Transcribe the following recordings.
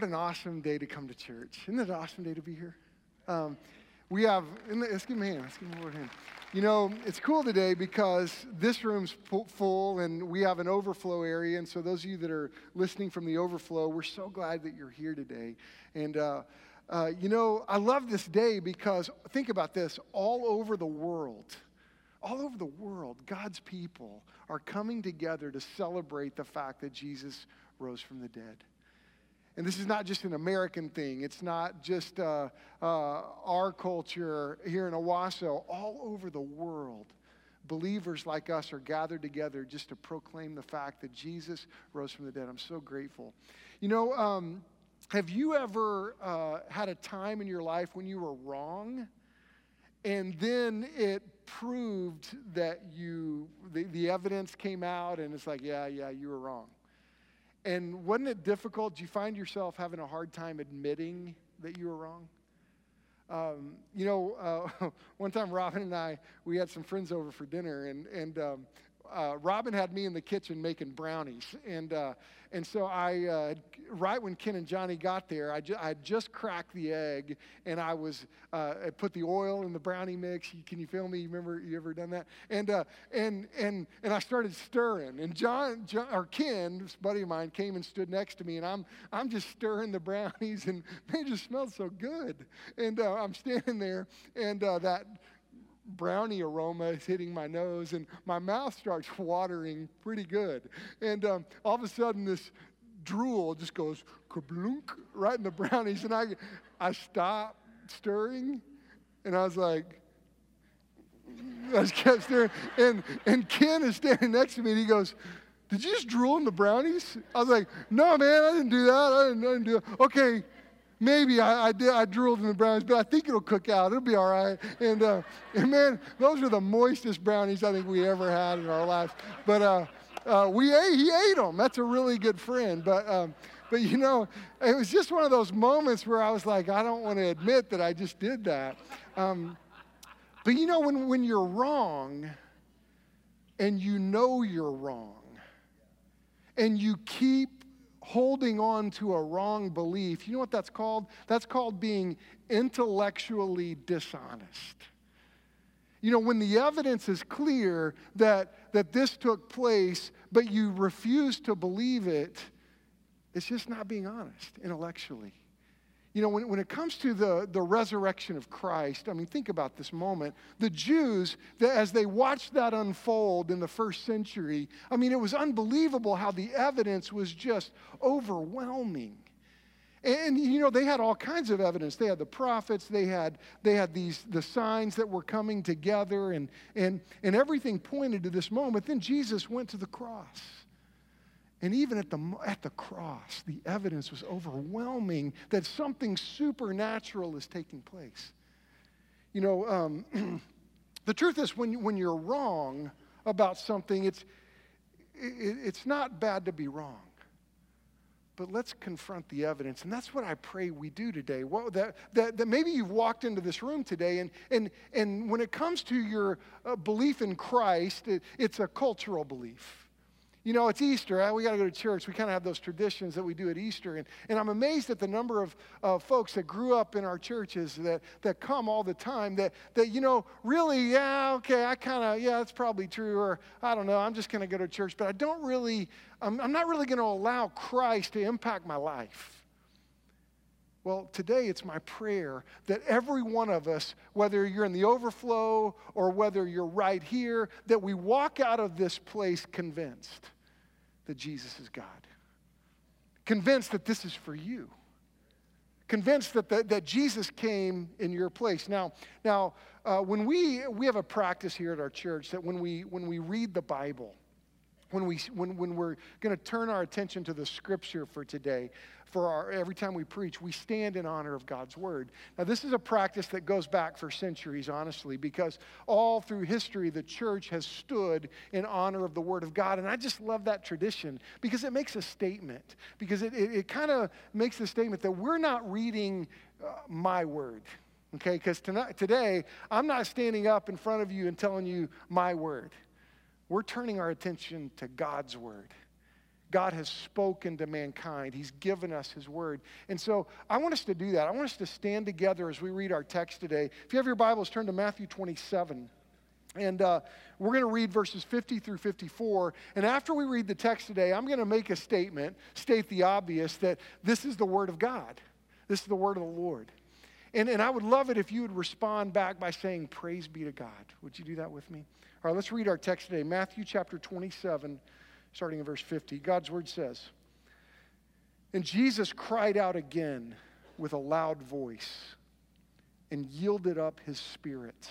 What an awesome day to come to church. Isn't it an awesome day to be here? Um, we have, let's give him a hand. Let's give him a hand. You know, it's cool today because this room's full and we have an overflow area. And so, those of you that are listening from the overflow, we're so glad that you're here today. And, uh, uh, you know, I love this day because think about this all over the world, all over the world, God's people are coming together to celebrate the fact that Jesus rose from the dead. And this is not just an American thing. It's not just uh, uh, our culture here in Owasso. All over the world, believers like us are gathered together just to proclaim the fact that Jesus rose from the dead. I'm so grateful. You know, um, have you ever uh, had a time in your life when you were wrong? And then it proved that you, the, the evidence came out, and it's like, yeah, yeah, you were wrong. And wasn't it difficult? Did you find yourself having a hard time admitting that you were wrong? Um, you know, uh, one time Robin and I, we had some friends over for dinner, and, and um, uh, Robin had me in the kitchen making brownies. And, uh, and so I, uh, right when Ken and Johnny got there, I, ju- I just cracked the egg and I was, uh, I put the oil in the brownie mix. Can you feel me? You remember, you ever done that? And, uh, and, and, and I started stirring. And John, John, or Ken, this buddy of mine, came and stood next to me and I'm, I'm just stirring the brownies and they just smelled so good. And uh, I'm standing there and that, brownie aroma is hitting my nose, and my mouth starts watering pretty good. And um, all of a sudden, this drool just goes kablunk right in the brownies, and I, I stop stirring, and I was like, I just kept stirring, and, and Ken is standing next to me, and he goes, did you just drool in the brownies? I was like, no, man, I didn't do that. I didn't, I didn't do that. Okay, maybe I, I, did, I drooled in the brownies, but I think it'll cook out. It'll be all right. And, uh, and man, those are the moistest brownies I think we ever had in our lives. But uh, uh, we ate, he ate them. That's a really good friend. But, um, but you know, it was just one of those moments where I was like, I don't want to admit that I just did that. Um, but you know, when, when you're wrong and you know you're wrong and you keep holding on to a wrong belief, you know what that's called? That's called being intellectually dishonest. You know, when the evidence is clear that, that this took place, but you refuse to believe it, it's just not being honest intellectually. You know, when, when it comes to the, the resurrection of Christ, I mean, think about this moment. The Jews, as they watched that unfold in the first century, I mean, it was unbelievable how the evidence was just overwhelming. And you know, they had all kinds of evidence. They had the prophets, they had, they had these the signs that were coming together, and, and, and everything pointed to this moment. Then Jesus went to the cross. And even at the, at the cross, the evidence was overwhelming that something supernatural is taking place. You know, um, the truth is, when, when you're wrong about something, it's, it, it's not bad to be wrong. But let's confront the evidence. And that's what I pray we do today. Well, that, that, that maybe you've walked into this room today, and, and, and when it comes to your uh, belief in Christ, it, it's a cultural belief you know, it's Easter. We got to go to church. We kind of have those traditions that we do at Easter. And, and I'm amazed at the number of uh, folks that grew up in our churches that, that come all the time that, that, you know, really, yeah, okay, I kind of, yeah, that's probably true. Or I don't know, I'm just going to go to church. But I don't really, I'm, I'm not really going to allow Christ to impact my life. Well, today it's my prayer that every one of us, whether you're in the overflow or whether you're right here, that we walk out of this place convinced that Jesus is God. Convinced that this is for you. Convinced that, the, that Jesus came in your place. Now, now uh, when we, we have a practice here at our church that when we, when we read the Bible, when, we, when, when we're going to turn our attention to the scripture for today, for our, every time we preach, we stand in honor of God's word. Now, this is a practice that goes back for centuries, honestly, because all through history, the church has stood in honor of the word of God. And I just love that tradition because it makes a statement, because it, it, it kind of makes the statement that we're not reading uh, my word. Okay, because today, I'm not standing up in front of you and telling you my word. We're turning our attention to God's word. God has spoken to mankind. He's given us His word. And so I want us to do that. I want us to stand together as we read our text today. If you have your Bibles, turn to Matthew 27. And uh, we're going to read verses 50 through 54. And after we read the text today, I'm going to make a statement, state the obvious, that this is the Word of God. This is the Word of the Lord. And, and I would love it if you would respond back by saying, Praise be to God. Would you do that with me? All right, let's read our text today Matthew chapter 27, starting in verse 50. God's Word says, And Jesus cried out again with a loud voice and yielded up his spirit.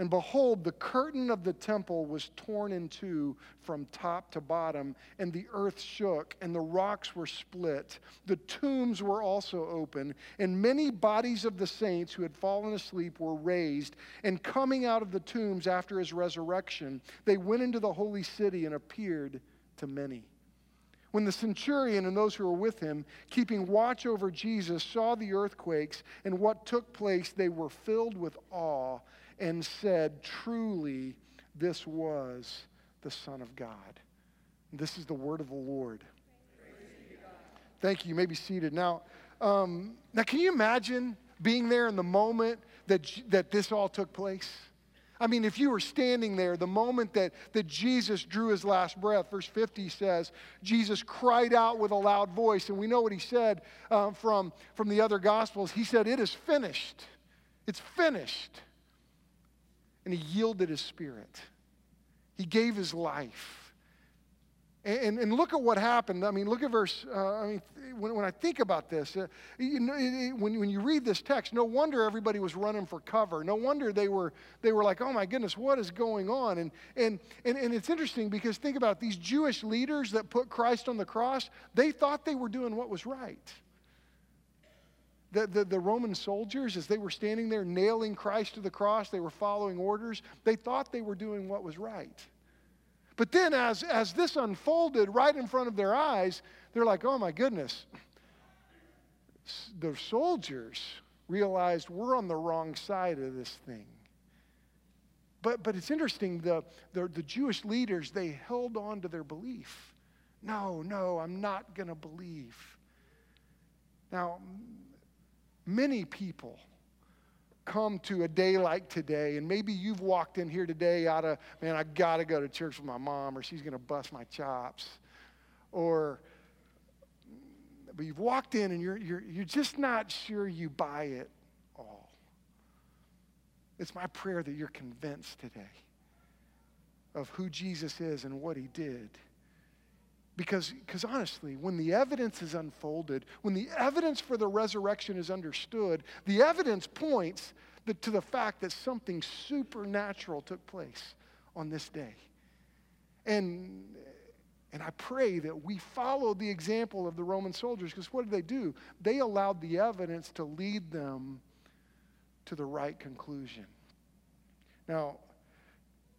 And behold, the curtain of the temple was torn in two from top to bottom, and the earth shook, and the rocks were split. The tombs were also open, and many bodies of the saints who had fallen asleep were raised. And coming out of the tombs after his resurrection, they went into the holy city and appeared to many. When the centurion and those who were with him, keeping watch over Jesus, saw the earthquakes and what took place, they were filled with awe and said, Truly, this was the Son of God. This is the word of the Lord. Thank you. You may be seated. Now, um, now, can you imagine being there in the moment that, that this all took place? I mean, if you were standing there, the moment that, that Jesus drew his last breath, verse 50 says, Jesus cried out with a loud voice. And we know what he said uh, from, from the other Gospels. He said, It is finished. It's finished and he yielded his spirit. He gave his life. And, and, look at what happened. I mean, look at verse. Uh, I mean, when, when I think about this, uh, you know, it, when, when you read this text, no wonder everybody was running for cover. No wonder they were, they were like, oh my goodness, what is going on? And, and, and, and it's interesting because think about it, these Jewish leaders that put Christ on the cross, they thought they were doing what was right. The, the, the, Roman soldiers, as they were standing there nailing Christ to the cross, they were following orders. They thought they were doing what was right. But then, as, as this unfolded right in front of their eyes, they're like, oh my goodness. The soldiers realized we're on the wrong side of this thing. But, but it's interesting, the, the, the Jewish leaders, they held on to their belief. No, no, I'm not going to believe. Now, Many people come to a day like today, and maybe you've walked in here today out of, man, I got to go to church with my mom, or she's going to bust my chops. Or, but you've walked in and you're, you're, you're just not sure you buy it all. It's my prayer that you're convinced today of who Jesus is and what he did. Because, because honestly, when the evidence is unfolded, when the evidence for the resurrection is understood, the evidence points the, to the fact that something supernatural took place on this day. And, and I pray that we follow the example of the Roman soldiers, because what did they do? They allowed the evidence to lead them to the right conclusion. Now,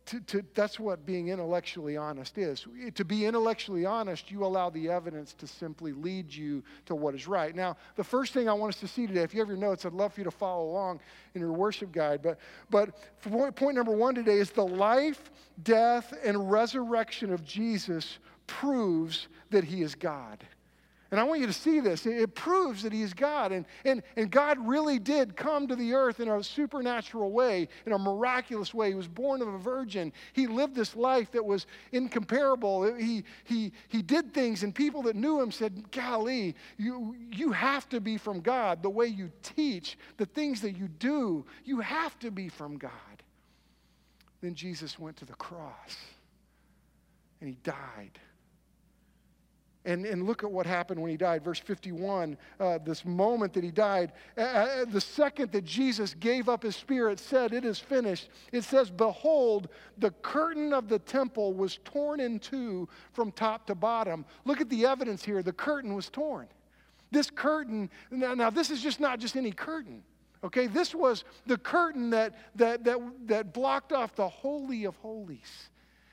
to, to, that's what being intellectually honest is. To be intellectually honest, you allow the evidence to simply lead you to what is right. Now, the first thing I want us to see today, if you have your notes, I'd love for you to follow along in your worship guide. But, but point number one today is the life, death, and resurrection of Jesus proves that he is God. And I want you to see this. It proves that he's God. And, and, and God really did come to the earth in a supernatural way, in a miraculous way. He was born of a virgin. He lived this life that was incomparable. He, he, he did things, and people that knew Him said, Golly, you, you have to be from God. The way you teach, the things that you do, you have to be from God. Then Jesus went to the cross, and He died and, and look at what happened when he died. Verse 51, uh, this moment that he died, uh, uh, the second that Jesus gave up his spirit, said, It is finished. It says, Behold, the curtain of the temple was torn in two from top to bottom. Look at the evidence here. The curtain was torn. This curtain, now, now this is just not just any curtain. Okay, this was the curtain that, that, that, that blocked off the Holy of Holies.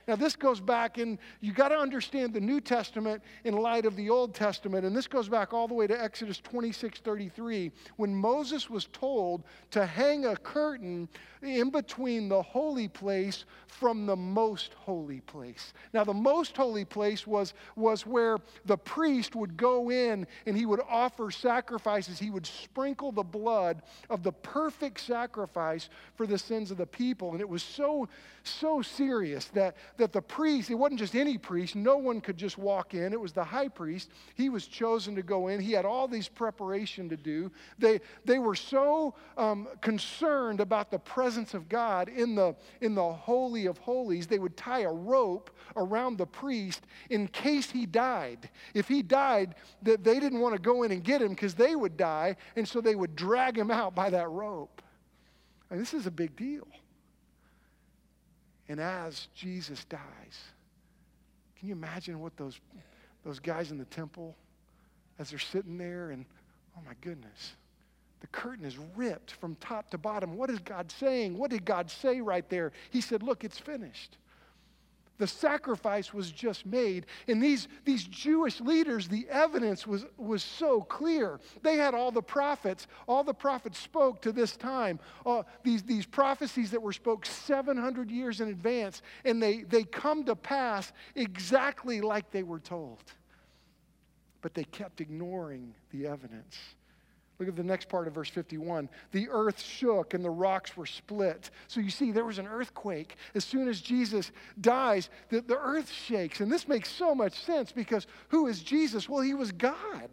Now, this goes back, and you got to understand the New Testament in light of the Old Testament. And this goes back all the way to Exodus 26 33, when Moses was told to hang a curtain in between the holy place from the most holy place. Now, the most holy place was, was where the priest would go in and he would offer sacrifices. He would sprinkle the blood of the perfect sacrifice for the sins of the people. And it was so, so serious that, that the priest, it wasn't just any priest, no one could just walk in. It was the high priest. He was chosen to go in. He had all these preparation to do. They, they were so um, concerned about the presence of God in the, in the Holy of Holies, they would tie a rope around the priest in case he died. If he died, that they didn't want to go in and get him because they would die, and so they would drag him out by that rope. And this is a big deal. And as Jesus dies, can you imagine what those, those guys in the temple, as they're sitting there, and oh my goodness, the curtain is ripped from top to bottom. What is God saying? What did God say right there? He said, Look, it's finished. The sacrifice was just made. And these, these Jewish leaders, the evidence was, was so clear. They had all the prophets. All the prophets spoke to this time. Uh, these, these prophecies that were spoke 700 years in advance. And they, they come to pass exactly like they were told. But they kept ignoring the evidence. Look at the next part of verse 51. The earth shook and the rocks were split. So you see, there was an earthquake. As soon as Jesus dies, the, the earth shakes. And this makes so much sense because who is Jesus? Well, he was God.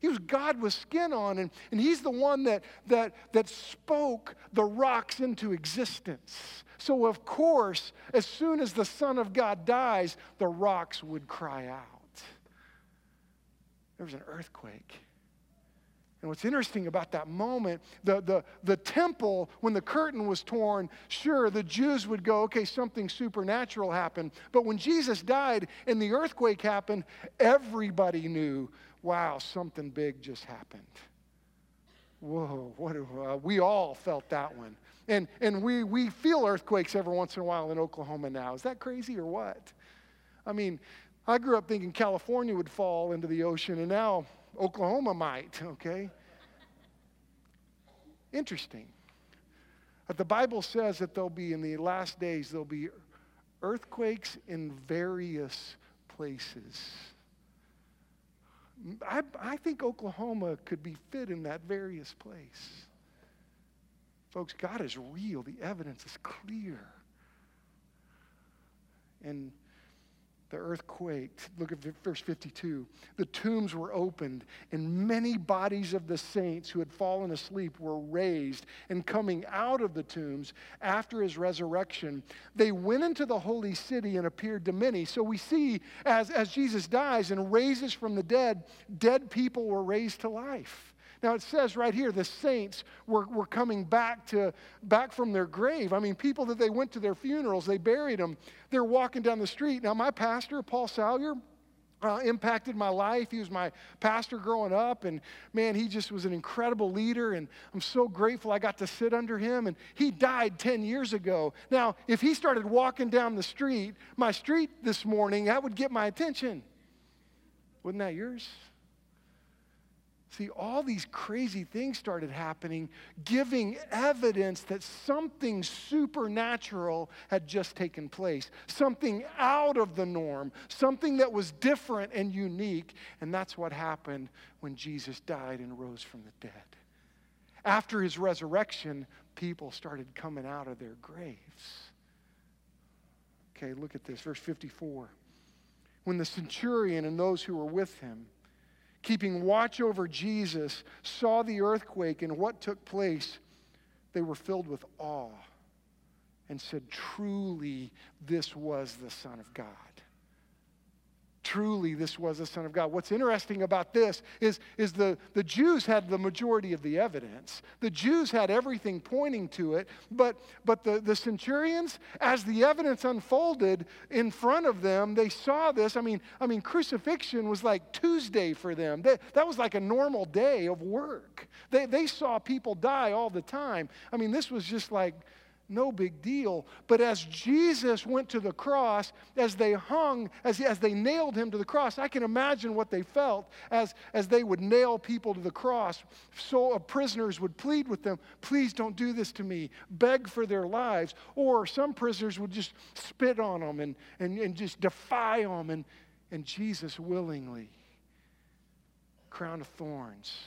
He was God with skin on, and, and he's the one that, that, that spoke the rocks into existence. So, of course, as soon as the Son of God dies, the rocks would cry out. There was an earthquake. And what's interesting about that moment, the, the, the temple, when the curtain was torn, sure, the Jews would go, okay, something supernatural happened. But when Jesus died and the earthquake happened, everybody knew, wow, something big just happened. Whoa, what, uh, we all felt that one. And, and we, we feel earthquakes every once in a while in Oklahoma now. Is that crazy or what? I mean, I grew up thinking California would fall into the ocean, and now Oklahoma might, okay? Interesting. But the Bible says that there'll be, in the last days, there'll be earthquakes in various places. I, I think Oklahoma could be fit in that various place. Folks, God is real. The evidence is clear. And the earth quaked. Look at verse 52. The tombs were opened, and many bodies of the saints who had fallen asleep were raised. And coming out of the tombs after his resurrection, they went into the holy city and appeared to many. So we see as, as Jesus dies and raises from the dead, dead people were raised to life. Now it says right here the saints were, were coming back to back from their grave. I mean, people that they went to their funerals, they buried them. They're walking down the street. Now, my pastor, Paul Salyer, uh, impacted my life. He was my pastor growing up, and man, he just was an incredible leader. And I'm so grateful I got to sit under him. And he died 10 years ago. Now, if he started walking down the street, my street this morning, that would get my attention. Wasn't that yours? See, all these crazy things started happening, giving evidence that something supernatural had just taken place, something out of the norm, something that was different and unique. And that's what happened when Jesus died and rose from the dead. After his resurrection, people started coming out of their graves. Okay, look at this, verse 54. When the centurion and those who were with him, keeping watch over Jesus, saw the earthquake and what took place, they were filled with awe and said, Truly, this was the Son of God. Truly, this was the Son of God. What's interesting about this is, is the, the Jews had the majority of the evidence. The Jews had everything pointing to it, but, but the, the centurions, as the evidence unfolded in front of them, they saw this. I mean, I mean crucifixion was like Tuesday for them. They, that was like a normal day of work. They, they saw people die all the time. I mean, this was just like no big deal. But as Jesus went to the cross, as they hung, as, as they nailed him to the cross, I can imagine what they felt as, as they would nail people to the cross. So uh, prisoners would plead with them, please don't do this to me, beg for their lives. Or some prisoners would just spit on them and, and, and just defy them. And, and Jesus willingly, crown of thorns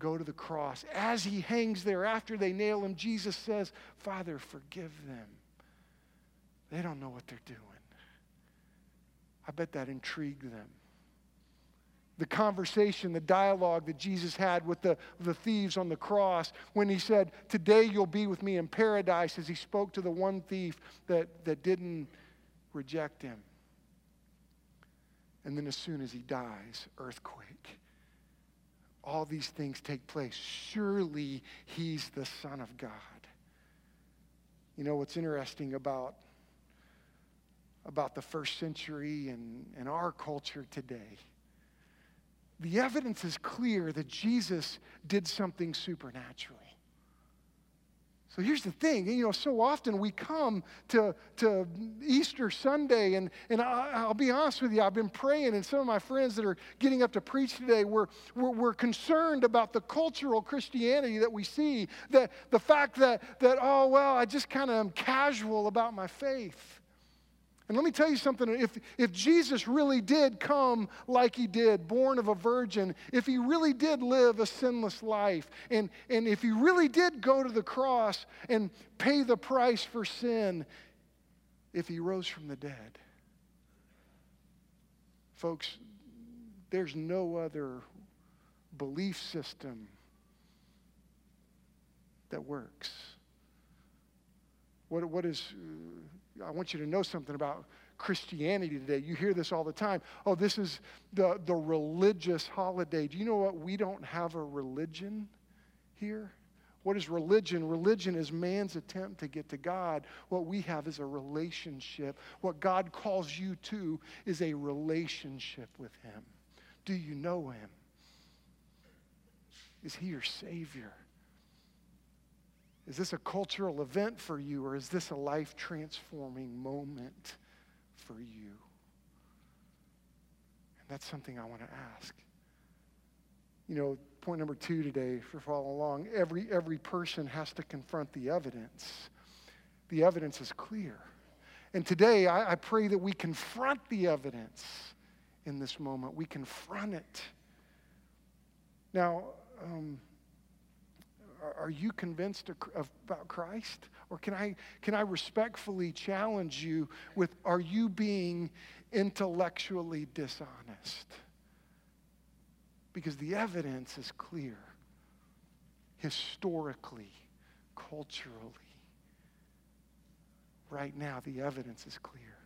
go to the cross. As he hangs there, after they nail him, Jesus says, Father, forgive them. They don't know what they're doing. I bet that intrigued them. The conversation, the dialogue that Jesus had with the, the thieves on the cross when he said, Today you'll be with me in paradise, as he spoke to the one thief that, that didn't reject him. And then as soon as he dies, earthquake all these things take place. Surely he's the Son of God. You know what's interesting about, about the first century and, and our culture today? The evidence is clear that Jesus did something supernatural. So here's the thing, you know, so often we come to, to Easter Sunday, and, and I, will be honest with you, I've been praying, and some of my friends that are getting up to preach today, we're, we're, we're concerned about the cultural Christianity that we see, that the fact that, that oh, well, I just kind of am casual about my faith. And let me tell you something if, if Jesus really did come like he did, born of a virgin, if he really did live a sinless life, and, and if he really did go to the cross and pay the price for sin, if he rose from the dead, folks, there's no other belief system that works. What, what is I want you to know something about Christianity today. You hear this all the time. Oh, this is the, the religious holiday. Do you know what? We don't have a religion here. What is religion? Religion is man's attempt to get to God. What we have is a relationship. What God calls you to is a relationship with Him. Do you know Him? Is He your Savior? Is this a cultural event for you, or is this a life transforming moment for you? And that's something I want to ask. You know, point number two today, if you're following along, every, every person has to confront the evidence. The evidence is clear. And today, I, I pray that we confront the evidence in this moment. We confront it. Now, um, are you convinced about Christ? Or can I, can I respectfully challenge you with are you being intellectually dishonest? Because the evidence is clear historically, culturally. Right now, the evidence is clear.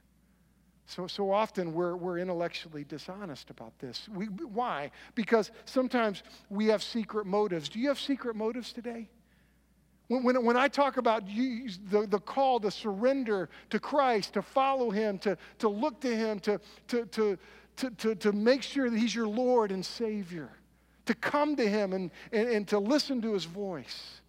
So, so often we're, we're intellectually dishonest about this. We, why? Because sometimes we have secret motives. Do you have secret motives today? When, when, when I talk about you, the, the call to surrender to Christ, to follow Him, to, to look to Him, to, to, to, to, to, to make sure that He's your Lord and Savior, to come to Him and, and, and to listen to His voice.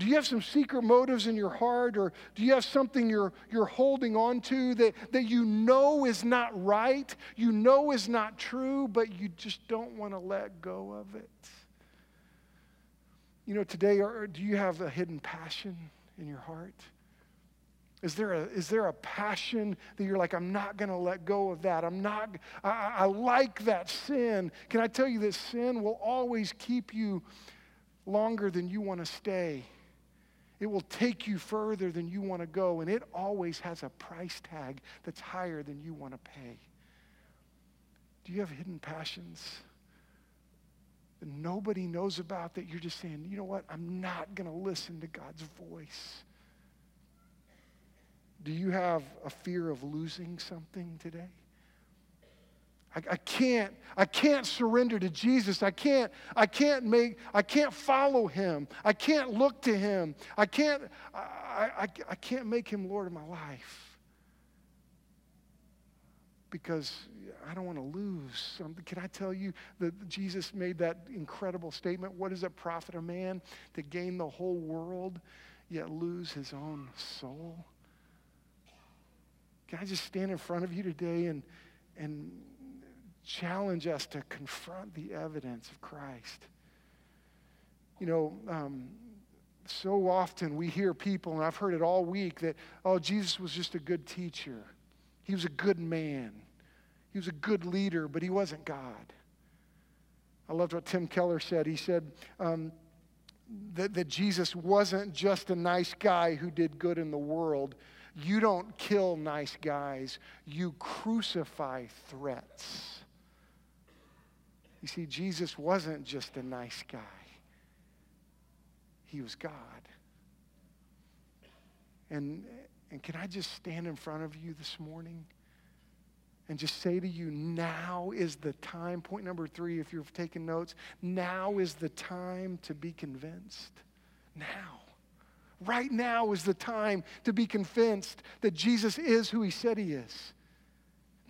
Do you have some secret motives in your heart, or do you have something you're, you're holding on to that, that you know is not right, you know is not true, but you just don't want to let go of it? You know, today, or, do you have a hidden passion in your heart? Is there, a, is there a passion that you're like, I'm not going to let go of that? I'm not, I, I like that sin. Can I tell you that sin will always keep you longer than you want to stay? It will take you further than you want to go, and it always has a price tag that's higher than you want to pay. Do you have hidden passions that nobody knows about that you're just saying, you know what, I'm not going to listen to God's voice? Do you have a fear of losing something today? I, I, can't, I can't surrender to Jesus. I can't, I can't make, I can't follow him. I can't look to him. I can't, I, I, I can't make him Lord of my life. because I don't want to lose something. Can I tell you that Jesus made that incredible statement? What does it profit a man to gain the whole world yet lose his own soul? Can I just stand in front of you today and, and challenge us to confront the evidence of Christ? You know, um, so often we hear people, and I've heard it all week, that, oh, Jesus was just a good teacher. He was a good man. He was a good leader, but he wasn't God. I loved what Tim Keller said. He said um, that, that Jesus wasn't just a nice guy who did good in the world. You don't kill nice guys, you crucify threats. You see, Jesus wasn't just a nice guy, he was God. And, and can I just stand in front of you this morning and just say to you, now is the time? Point number three, if you're taking notes, now is the time to be convinced. Now. Right now is the time to be convinced that Jesus is who he said he is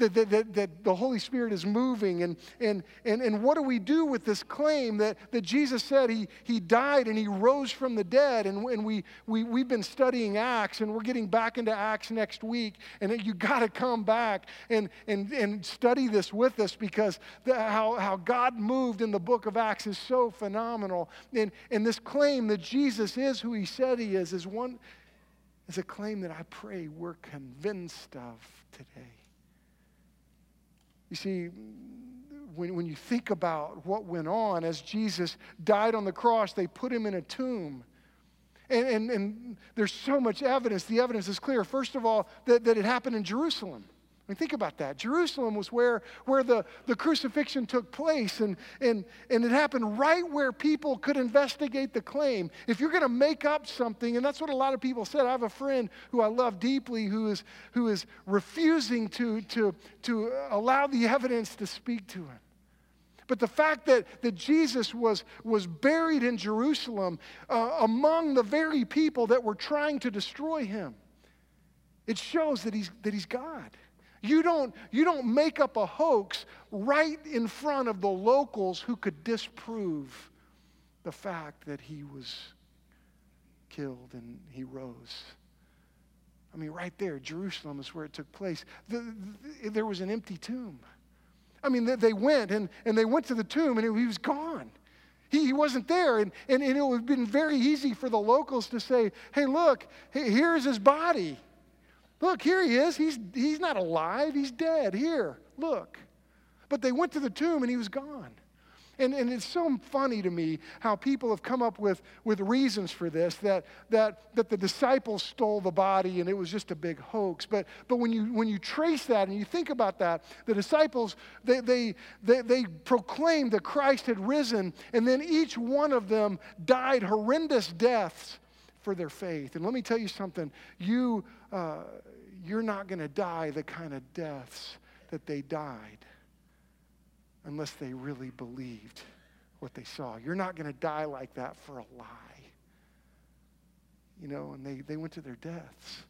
that, that, that, the Holy Spirit is moving. And, and, and, and what do we do with this claim that, that Jesus said he, he died and he rose from the dead? And, and we, we, we've been studying Acts and we're getting back into Acts next week. And you got to come back and, and, and study this with us because the, how, how God moved in the book of Acts is so phenomenal. And, and this claim that Jesus is who he said he is is one is a claim that I pray we're convinced of today. You see, when, when you think about what went on as Jesus died on the cross, they put him in a tomb. And, and, and there's so much evidence. The evidence is clear. First of all, that, that it happened in Jerusalem mean, think about that. Jerusalem was where, where the, the crucifixion took place, and, and, and it happened right where people could investigate the claim. If you're going to make up something, and that's what a lot of people said. I have a friend who I love deeply who is, who is refusing to, to, to allow the evidence to speak to him. But the fact that, that Jesus was, was buried in Jerusalem uh, among the very people that were trying to destroy him, it shows that he's, that he's God. You don't, you don't make up a hoax right in front of the locals who could disprove the fact that he was killed and he rose. I mean, right there, Jerusalem is where it took place. The, the, there was an empty tomb. I mean, they, they went and, and they went to the tomb and it, he was gone. He, he wasn't there. And, and, and it would have been very easy for the locals to say, hey, look, here's his body. Look, here he is. He's, he's not alive, he's dead. Here, look. But they went to the tomb and he was gone. And, and it's so funny to me how people have come up with, with reasons for this that, that, that the disciples stole the body and it was just a big hoax. But, but when, you, when you trace that and you think about that, the disciples, they, they, they, they proclaimed that Christ had risen, and then each one of them died horrendous deaths for their faith. And let me tell you something you, uh, you're not going to die the kind of deaths that they died unless they really believed what they saw. You're not going to die like that for a lie. You know, and they, they went to their deaths.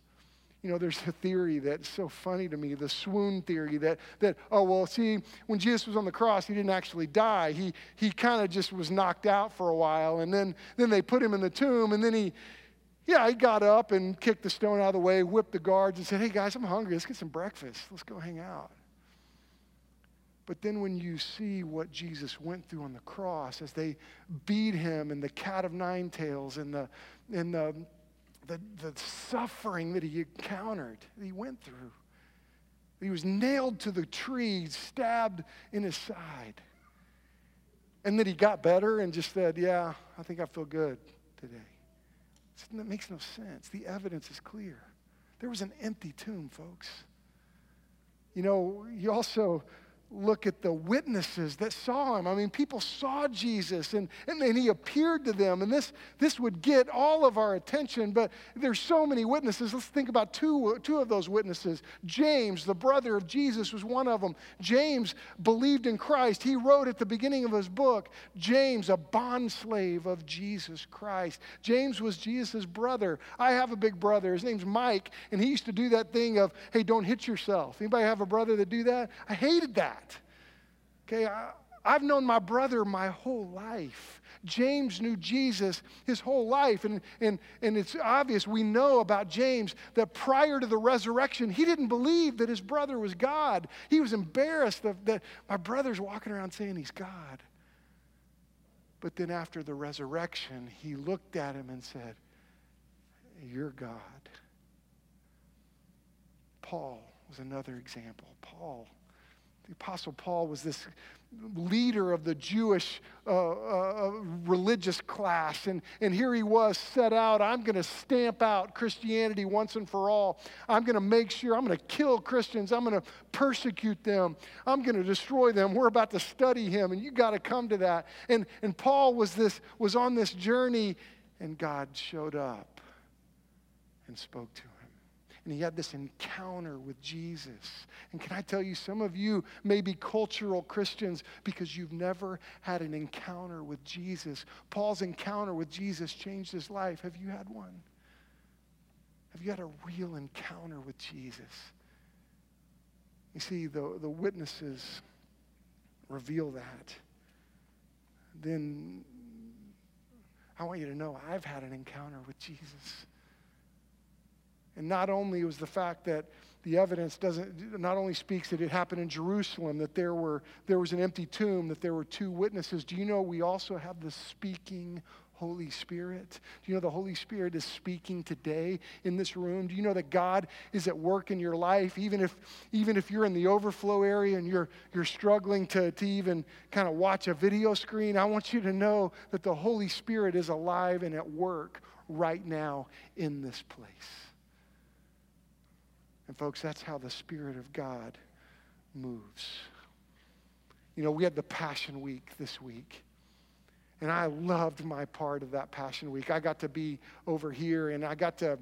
You know, there's a theory that's so funny to me, the swoon theory that, that oh, well, see, when Jesus was on the cross, he didn't actually die. He, he kind of just was knocked out for a while, and then, then they put him in the tomb, and then he, yeah, he got up and kicked the stone out of the way, whipped the guards, and said, Hey, guys, I'm hungry. Let's get some breakfast. Let's go hang out. But then when you see what Jesus went through on the cross as they beat him and the cat of nine tails and the, and the, the, the suffering that he encountered, that he went through, he was nailed to the tree, stabbed in his side. And then he got better and just said, Yeah, I think I feel good today. That makes no sense. The evidence is clear. There was an empty tomb, folks. You know, you also look at the witnesses that saw him. I mean, people saw Jesus and, and then he appeared to them. And this, this would get all of our attention, but there's so many witnesses. Let's think about two, two of those witnesses. James, the brother of Jesus, was one of them. James believed in Christ. He wrote at the beginning of his book, James, a bondslave of Jesus Christ. James was Jesus' brother. I have a big brother. His name's Mike, and he used to do that thing of, hey, don't hit yourself. Anybody have a brother that do that? I hated that that. Okay, I, I've known my brother my whole life. James knew Jesus his whole life. And, and, and it's obvious, we know about James that prior to the resurrection, he didn't believe that his brother was God. He was embarrassed that, my brother's walking around saying he's God. But then after the resurrection, he looked at him and said, You're God. Paul was another example. Paul the Apostle Paul was this leader of the Jewish uh, uh, religious class. And, and here he was set out. I'm going to stamp out Christianity once and for all. I'm going to make sure, I'm going to kill Christians. I'm going to persecute them. I'm going to destroy them. We're about to study him, and you got to come to that. And, and Paul was, this, was on this journey, and God showed up and spoke to him and he had this encounter with Jesus. And can I tell you, some of you may be cultural Christians because you've never had an encounter with Jesus. Paul's encounter with Jesus changed his life. Have you had one? Have you had a real encounter with Jesus? You see, the, the witnesses reveal that. Then I want you to know I've had an encounter with Jesus. And not only was the fact that the evidence doesn't not only speaks that it happened in Jerusalem, that there were there was an empty tomb, that there were two witnesses. Do you know we also have the speaking Holy Spirit? Do you know the Holy Spirit is speaking today in this room? Do you know that God is at work in your life, even if even if you're in the overflow area and you're you're struggling to, to even kind of watch a video screen? I want you to know that the Holy Spirit is alive and at work right now in this place. And, folks, that's how the Spirit of God moves. You know, we had the Passion Week this week. And I loved my part of that Passion Week. I got to be over here and I got to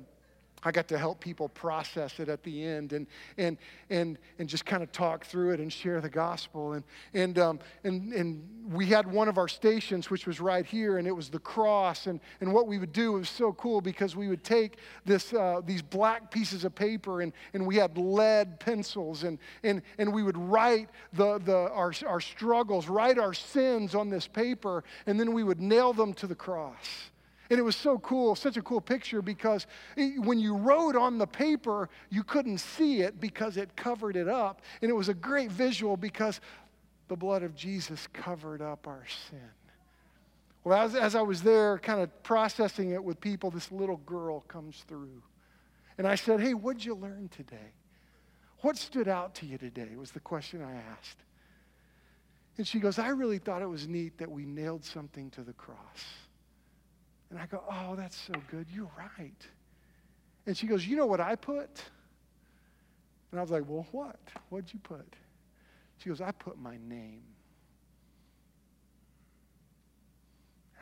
I got to help people process it at the end and, and, and, and just kind of talk through it and share the gospel. And, and, um, and, and we had one of our stations, which was right here, and it was the cross. And, and what we would do was so cool because we would take this, uh, these black pieces of paper and, and we had lead pencils and, and, and we would write the, the, our, our struggles, write our sins on this paper, and then we would nail them to the cross. And it was so cool, such a cool picture because when you wrote on the paper, you couldn't see it because it covered it up. And it was a great visual because the blood of Jesus covered up our sin. Well, as, as I was there kind of processing it with people, this little girl comes through. And I said, Hey, what'd you learn today? What stood out to you today? was the question I asked. And she goes, I really thought it was neat that we nailed something to the cross. And I go, Oh, that's so good. You're right. And she goes, You know what I put? And I was like, Well, what? What'd you put? She goes, I put my name.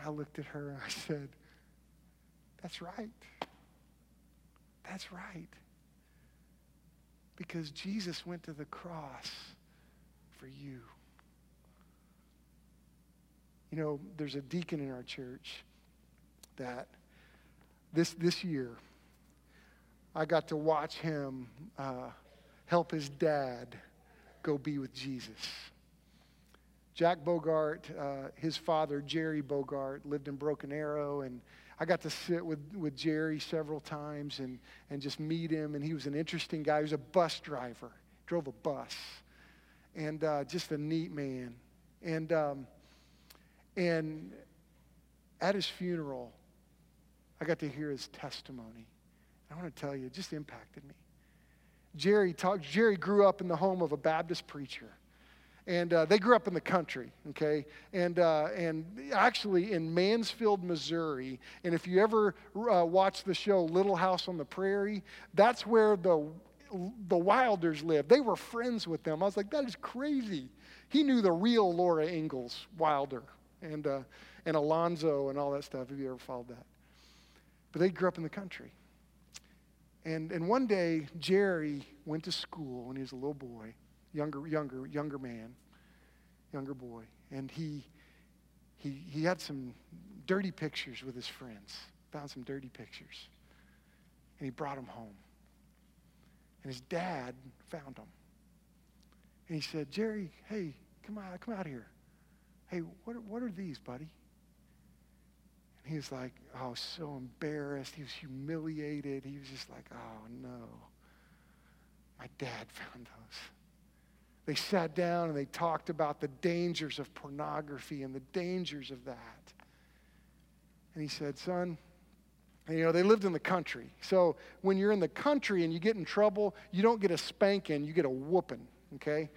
I looked at her and I said, That's right. That's right. Because Jesus went to the cross for you. You know, there's a deacon in our church that this, this year, I got to watch him uh, help his dad go be with Jesus. Jack Bogart, uh, his father, Jerry Bogart, lived in Broken Arrow, and I got to sit with, with Jerry several times and, and just meet him. And he was an interesting guy. He was a bus driver, drove a bus, and uh, just a neat man. And, um, and at his funeral, I got to hear his testimony. I want to tell you, it just impacted me. Jerry talked, Jerry grew up in the home of a Baptist preacher. And uh, they grew up in the country, okay? And, uh, and actually in Mansfield, Missouri. And if you ever uh, watch the show Little House on the Prairie, that's where the, the Wilders lived. They were friends with them. I was like, that is crazy. he knew the real Laura Ingalls Wilder and, uh, and Alonzo and all that stuff, if you ever followed that. But they grew up in the country. And, and one day, Jerry went to school when he was a little boy, younger, younger, younger man, younger boy. And he, he, he had some dirty pictures with his friends, found some dirty pictures. And he brought them home. And his dad found them. And he said, Jerry, hey, come out, come out here. Hey, what, what are these, buddy? And he was like, oh, so embarrassed. He was humiliated. He was just like, oh, no. My dad found those. They sat down and they talked about the dangers of pornography and the dangers of that. And he said, son, you know, they lived in the country. So when you're in the country and you get in trouble, you don't get a spanking, you get a whooping, okay?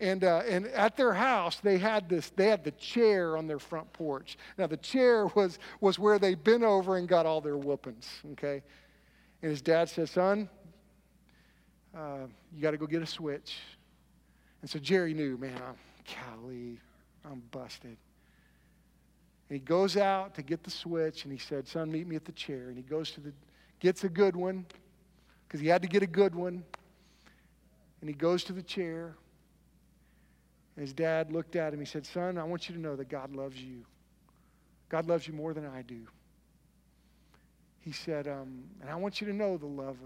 And, uh, and at their house they had this they had the chair on their front porch. Now the chair was was where they bent over and got all their whoopings okay? And his dad said son uh, you got to go get a switch. And so jerry knew man i'm golly i'm busted. And he goes out to get the switch and he said son meet me at the chair. And he goes to the gets a good one because he had to get a good one. And he goes to the chair and his dad looked at him. He said, Son, I want you to know that God loves you. God loves you more than I do. He said, um, and I want you to know the love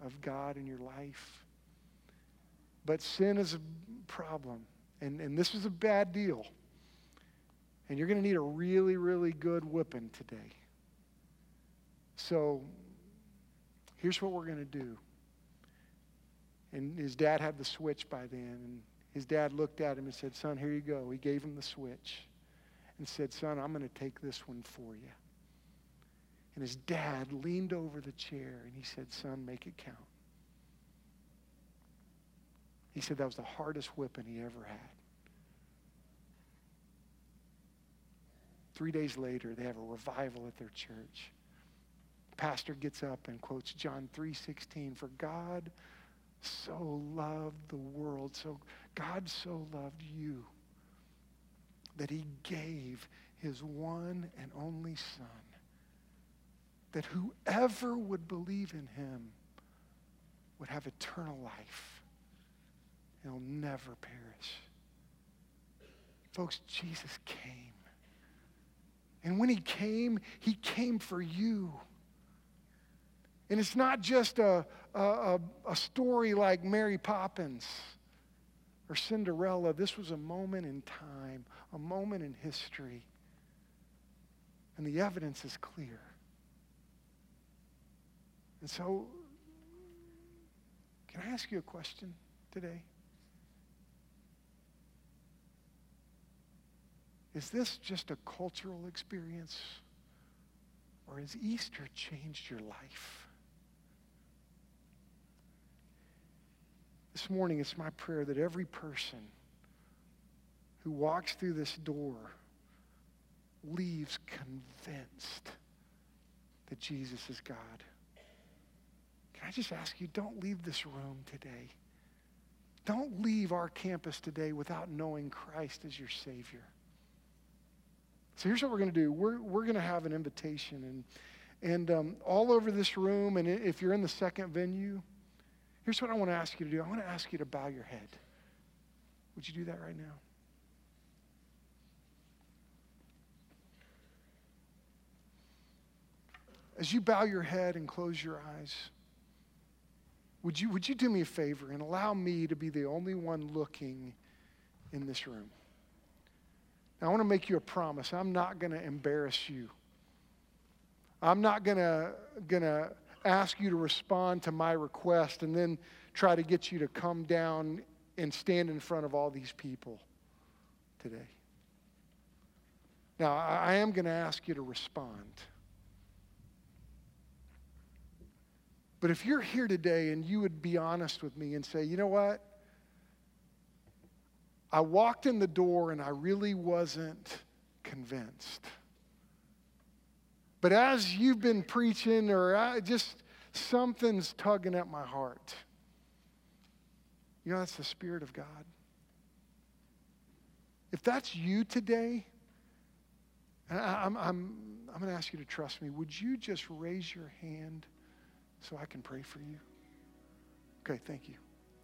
of, of God in your life. But sin is a problem. And, and this is a bad deal. And you're going to need a really, really good whipping today. So here's what we're going to do. And his dad had the switch by then. And his dad looked at him and said, Son, here you go. He gave him the switch and said, Son, I'm going to take this one for you. And his dad leaned over the chair and he said, Son, make it count. He said that was the hardest whipping he ever had. Three days later, they have a revival at their church. pastor gets up and quotes John 3:16, "For God so loved the world, so God so loved you that he gave his one and only son that whoever would believe in him would have eternal life. He'll never perish. Folks, Jesus came. And when he came, he came for you. And it's not just a, a, a, story like Mary Poppins or Cinderella. This was a moment in time, a moment in history. And the evidence is clear. And so, can I ask you a question today? Is this just a cultural experience? Or has Easter changed your life? This morning, it's my prayer that every person who walks through this door leaves convinced that Jesus is God. Can I just ask you, don't leave this room today. Don't leave our campus today without knowing Christ as your Savior. So here's what we're going to do. We're, we're going to have an invitation. And, and um, all over this room, and if you're in the second venue, Here's what I want to ask you to do I want to ask you to bow your head. Would you do that right now? As you bow your head and close your eyes, would you, would you do me a favor and allow me to be the only one looking in this room? Now, I want to make you a promise. I'm not going to embarrass you. I'm not going to, going to ask you to respond to my request and then try to get you to come down and stand in front of all these people today. Now, I am going to ask you to respond. But if you're here today and you would be honest with me and say, you know what? I walked in the door and I really wasn't convinced. But as you've been preaching, or I just something's tugging at my heart. You know, that's the Spirit of God. If that's you today, and I, I'm, I'm, I'm going to ask you to trust me, would you just raise your hand so I can pray for you? Okay, thank you.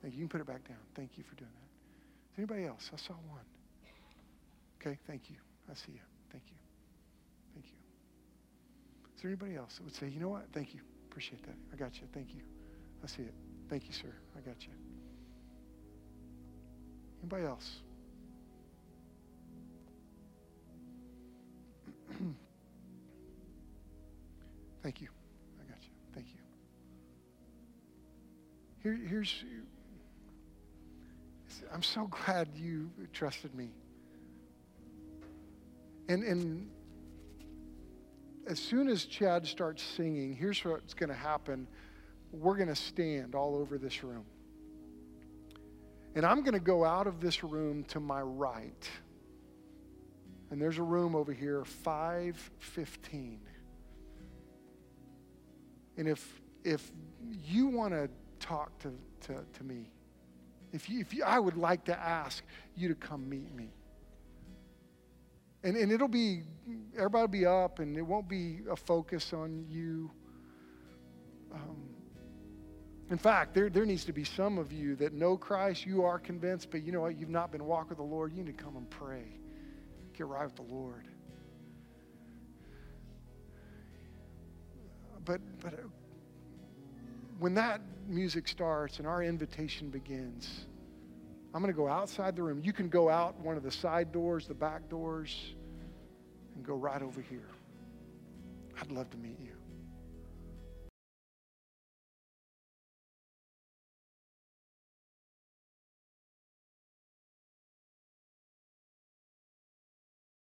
Thank you. You can put it back down. Thank you for doing that. Is anybody else? I saw one. Okay, thank you. I see you. Thank you. Is there anybody else that would say, you know what? Thank you. Appreciate that. I got you. Thank you. I see it. Thank you, sir. I got you. Anybody else? Thank you. I got you. Thank you. Here, here's, I'm so glad you trusted me. And, and as soon as Chad starts singing, here's what's going to happen. We're going to stand all over this room. And I'm going to go out of this room to my right. And there's a room over here, 515. And if, if you want to talk to, to, to me, if, you, if you, I would like to ask you to come meet me. And, and it'll be, everybody will be up, and it won't be a focus on you. Um, in fact, there, there needs to be some of you that know Christ, you are convinced, but you know what? You've not been walking with the Lord. You need to come and pray. Get right with the Lord. But, but uh, when that music starts and our invitation begins, I'm going to go outside the room. You can go out one of the side doors, the back doors, and go right over here. I'd love to meet you.